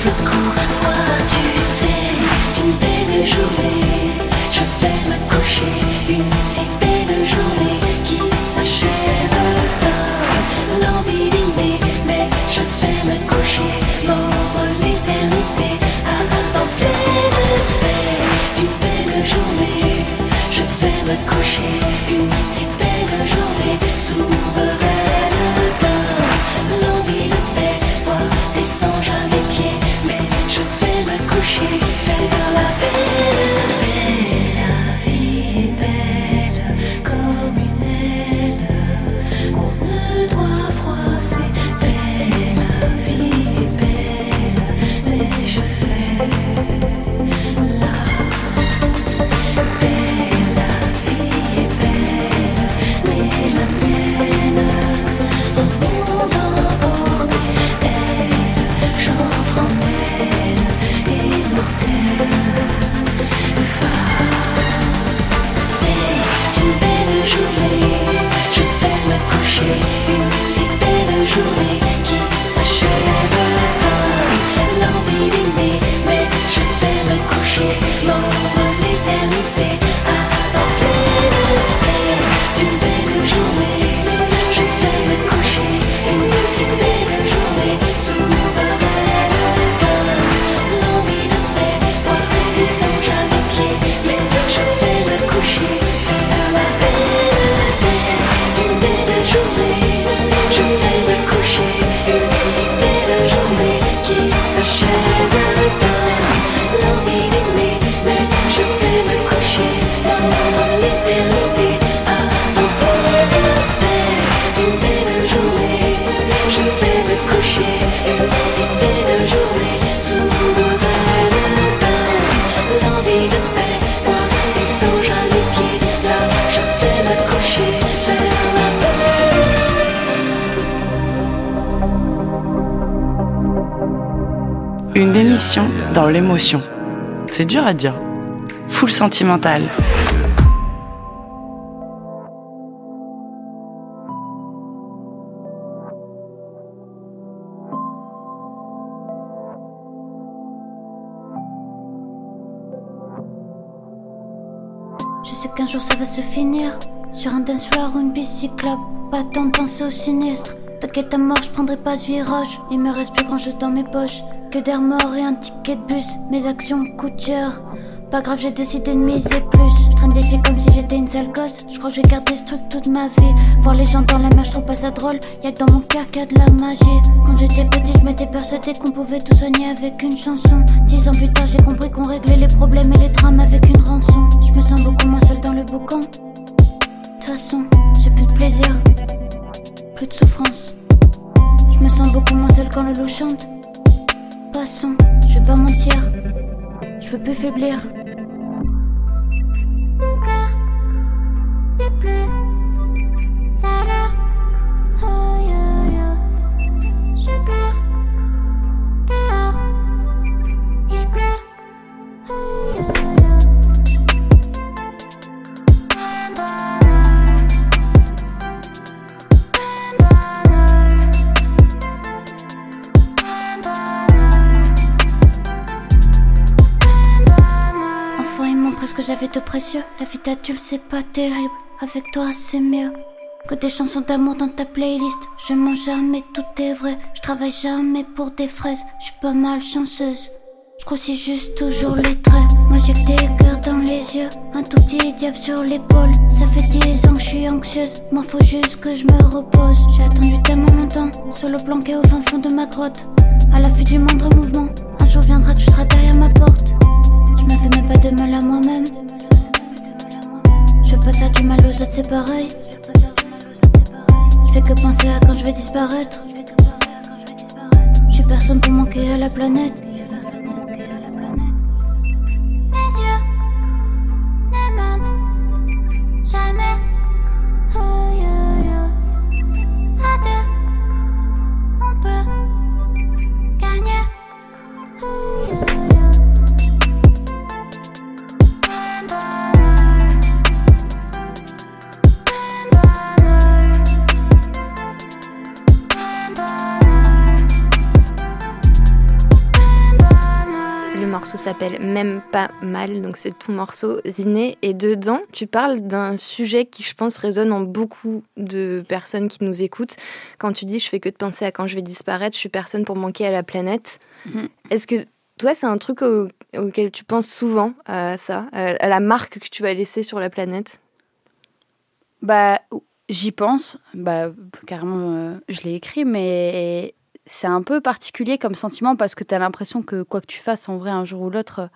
j'ai dans l'émotion. C'est dur à dire. Full sentimental. Je sais qu'un jour ça va se finir Sur un dance floor ou une bicyclope Pas tant de penser au sinistre T'inquiète à mort, je prendrai pas ce virage Il me reste plus grand chose dans mes poches Que d'air mort et un ticket de bus. Mes actions coûtent cher. Pas grave, j'ai décidé de miser plus. Je traîne des pieds comme si j'étais une sale gosse. Je crois que je vais garder ce truc toute ma vie. Voir les gens dans la mer, je trouve pas ça drôle. Y'a que dans mon cœur qu'il y a de la magie. Quand j'étais petit, je m'étais persuadé qu'on pouvait tout soigner avec une chanson. Dix ans plus tard, j'ai compris qu'on réglait les problèmes et les drames avec une rançon. Je me sens beaucoup moins seule dans le boucan. De toute façon, j'ai plus de plaisir. Plus de souffrance. Je me sens beaucoup moins seule quand le loup chante pas mentir. Je veux plus faiblir D'adulte, c'est pas terrible. Avec toi, c'est mieux. Que des chansons d'amour dans ta playlist. Je mens jamais, tout est vrai. Je travaille jamais pour des fraises. Je suis pas mal chanceuse. Je grossis juste toujours les traits. Moi j'ai que des cœurs dans les yeux. Un tout petit diable sur l'épaule. Ça fait dix ans que je suis anxieuse. Moi faut juste que je me repose. J'ai attendu tellement longtemps. Solo planqué au fin fond de ma grotte. À la vue du moindre mouvement. Un jour viendra, tu seras derrière ma porte. Je me fais même pas de mal à moi-même. Je veux pas faire du mal aux autres, c'est pareil. Je fais que penser à quand je vais disparaître. Je suis personne pour manquer à la planète. Mes yeux ne mentent jamais. Oh yo yo. À deux, on peut s'appelle Même pas mal, donc c'est ton morceau Ziné. Et dedans, tu parles d'un sujet qui, je pense, résonne en beaucoup de personnes qui nous écoutent. Quand tu dis je fais que de penser à quand je vais disparaître, je suis personne pour manquer à la planète. Mhm. Est-ce que toi, c'est un truc au- auquel tu penses souvent à ça, à à la marque que tu vas laisser sur la planète? Bah, j'y pense. Bah, carrément, euh, je l'ai écrit, mais c'est un peu particulier comme sentiment parce que tu as l'impression que quoi que tu fasses, en vrai, un jour ou l'autre,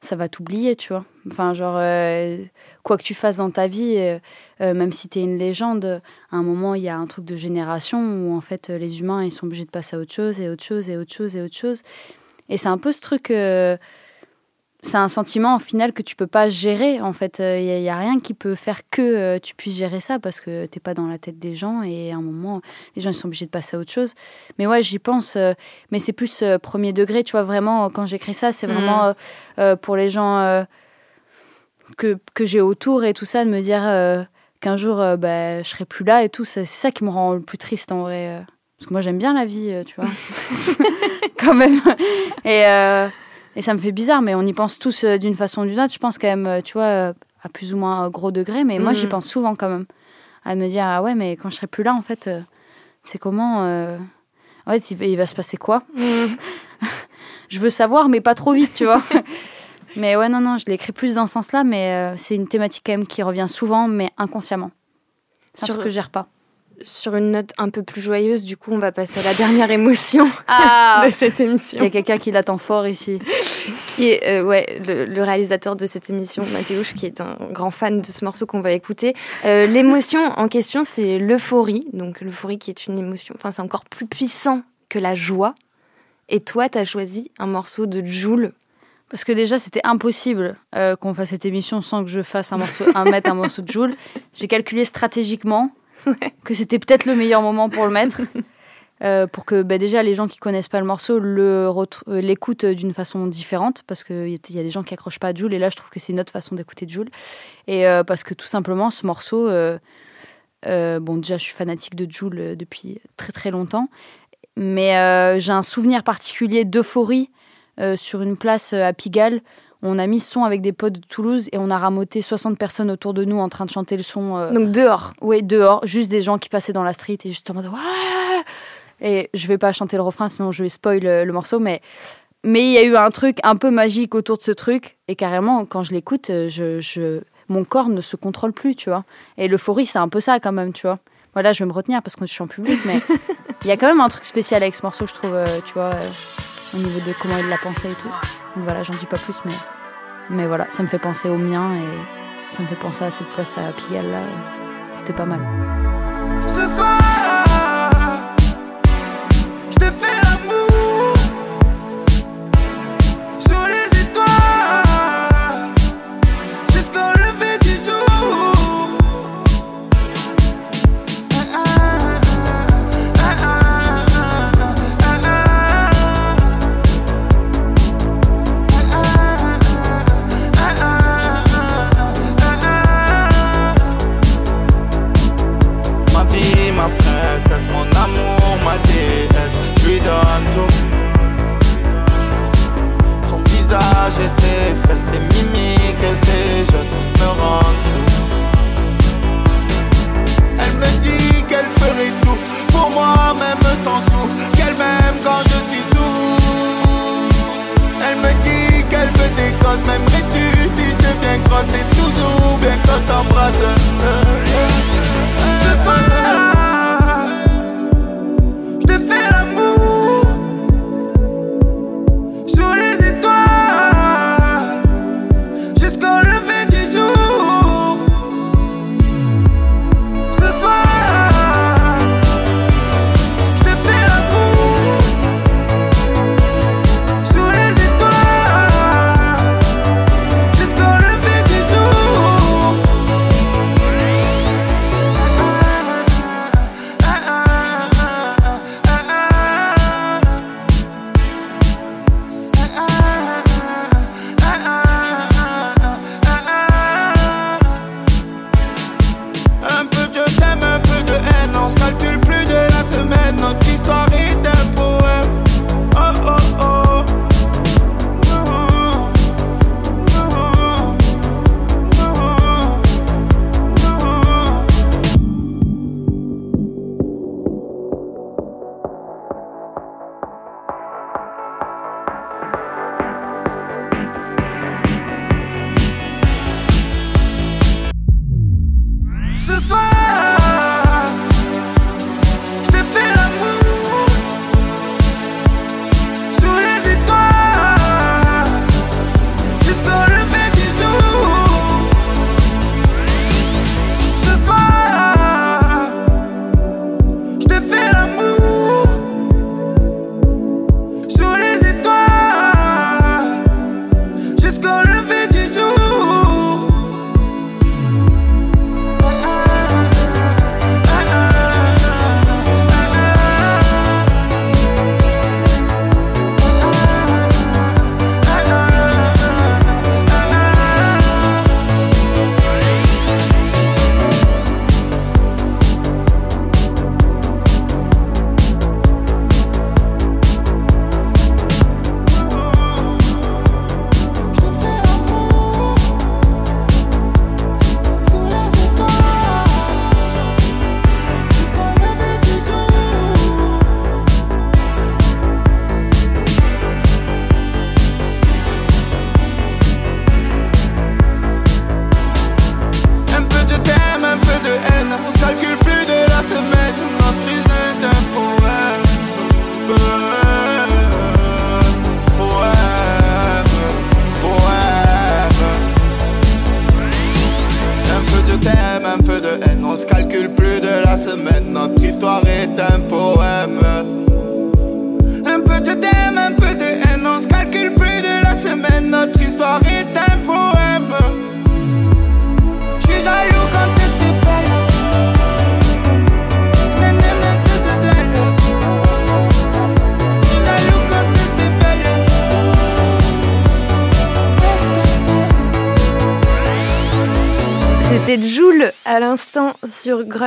ça va t'oublier, tu vois. Enfin, genre, euh, quoi que tu fasses dans ta vie, euh, euh, même si tu es une légende, à un moment, il y a un truc de génération où, en fait, les humains, ils sont obligés de passer à autre chose et autre chose et autre chose et autre chose. Et c'est un peu ce truc. Euh, c'est un sentiment au final que tu peux pas gérer en fait il n'y a, rien qui peut faire que euh, tu puisses gérer ça parce que t'es pas dans la tête des gens et à un moment les gens ils sont obligés de passer à autre chose mais ouais j'y pense euh, mais c'est plus euh, premier degré tu vois vraiment euh, quand j'écris ça c'est Mhm. vraiment euh, euh, pour les gens euh, que, que j'ai autour et tout ça de me dire euh, qu'un jour euh, bah, je serai plus là et tout c'est ça qui me rend le plus triste en vrai euh. parce que moi j'aime bien la vie euh, tu vois quand même et euh, et ça me fait bizarre, mais on y pense tous euh, d'une façon ou d'une autre. Je pense quand même, euh, tu vois, euh, à plus ou moins gros degré, mais moi Mhm. j'y pense souvent quand même. À me dire, ah ouais, mais quand je serai plus là, en fait, c'est comment. euh, En fait, il va, se passer quoi? Je veux savoir, mais pas trop vite, tu vois. mais ouais, non, non, je l'écris plus dans ce sens-là, mais c'est une thématique quand même qui revient souvent, mais inconsciemment. C'est un Sur- truc que je gère pas. Sur une note un peu plus joyeuse, du coup, on va passer à la dernière émotion Ah de cette Il y émission. a quelqu'un qui l'attend fort ici. qui est euh, ouais, le, le réalisateur de cette émission, Mathéouche, qui est un grand fan de ce morceau qu'on va écouter. Euh, L'émotion en question, c'est l'euphorie. Donc l'euphorie qui est une émotion, enfin c'est encore plus puissant que la joie. Et toi, tu as choisi un morceau de Joule. Parce que déjà, c'était impossible euh, qu'on fasse cette émission sans que je fasse un morceau, un mettre un morceau de Joule. J'ai calculé stratégiquement que c'était peut-être le meilleur moment pour le mettre. euh, pour que bah, déjà les gens qui connaissent pas le morceau euh, l'écoutent d'une façon différente parce qu'il y a des gens qui accrochent pas à Joule et là je trouve que c'est une autre façon d'écouter Joule et euh, parce que tout simplement ce morceau euh, euh, bon déjà je suis fanatique de Joule euh, depuis très très longtemps mais euh, j'ai un souvenir particulier d'euphorie euh, sur une place euh, à Pigalle. On a mis son avec des potes de Toulouse et on a ramoté 60 personnes autour de nous en train de chanter le son. euh, Donc dehors. oui, dehors, juste des gens qui passaient dans la street et juste en mode ouais Et je vais pas chanter le refrain sinon je vais spoil le, le morceau, mais mais il y a eu un truc un peu magique autour de ce truc et carrément quand je l'écoute, euh, je, je mon corps ne se contrôle plus, tu vois. Et l'euphorie, c'est un peu ça quand même, tu vois. Voilà, je vais me retenir parce que je suis en public, mais il y a quand même un truc spécial avec ce morceau, je trouve, euh, tu vois, euh, au niveau de comment il l'a pensé et tout. Voilà, j'en dis pas plus, mais mais voilà, ça me fait penser au mien et ça me fait penser à cette place à Pigalle là. C'était pas mal.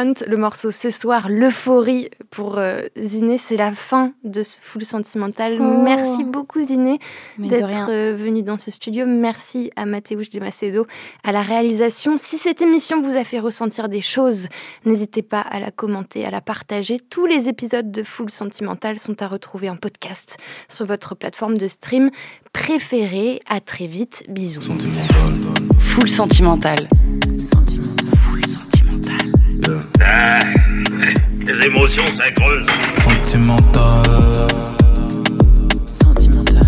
Le morceau ce soir, l'euphorie pour euh, Ziné, c'est la fin de ce full sentimental. Oh. Merci beaucoup Ziné d'être euh, venu dans ce studio. Merci à Mathéouche de Macedo à la réalisation. Si cette émission vous a fait ressentir des choses, n'hésitez pas à la commenter, à la partager. Tous les épisodes de Full Sentimental sont à retrouver en podcast sur votre plateforme de stream préférée. À très vite. Bisous. Full sentimental. Full sentimental. Ah, les émotions, ça creuse. Sentimental. Sentimental.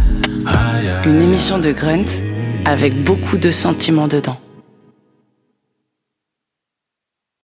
Une émission de Grunt avec beaucoup de sentiments dedans.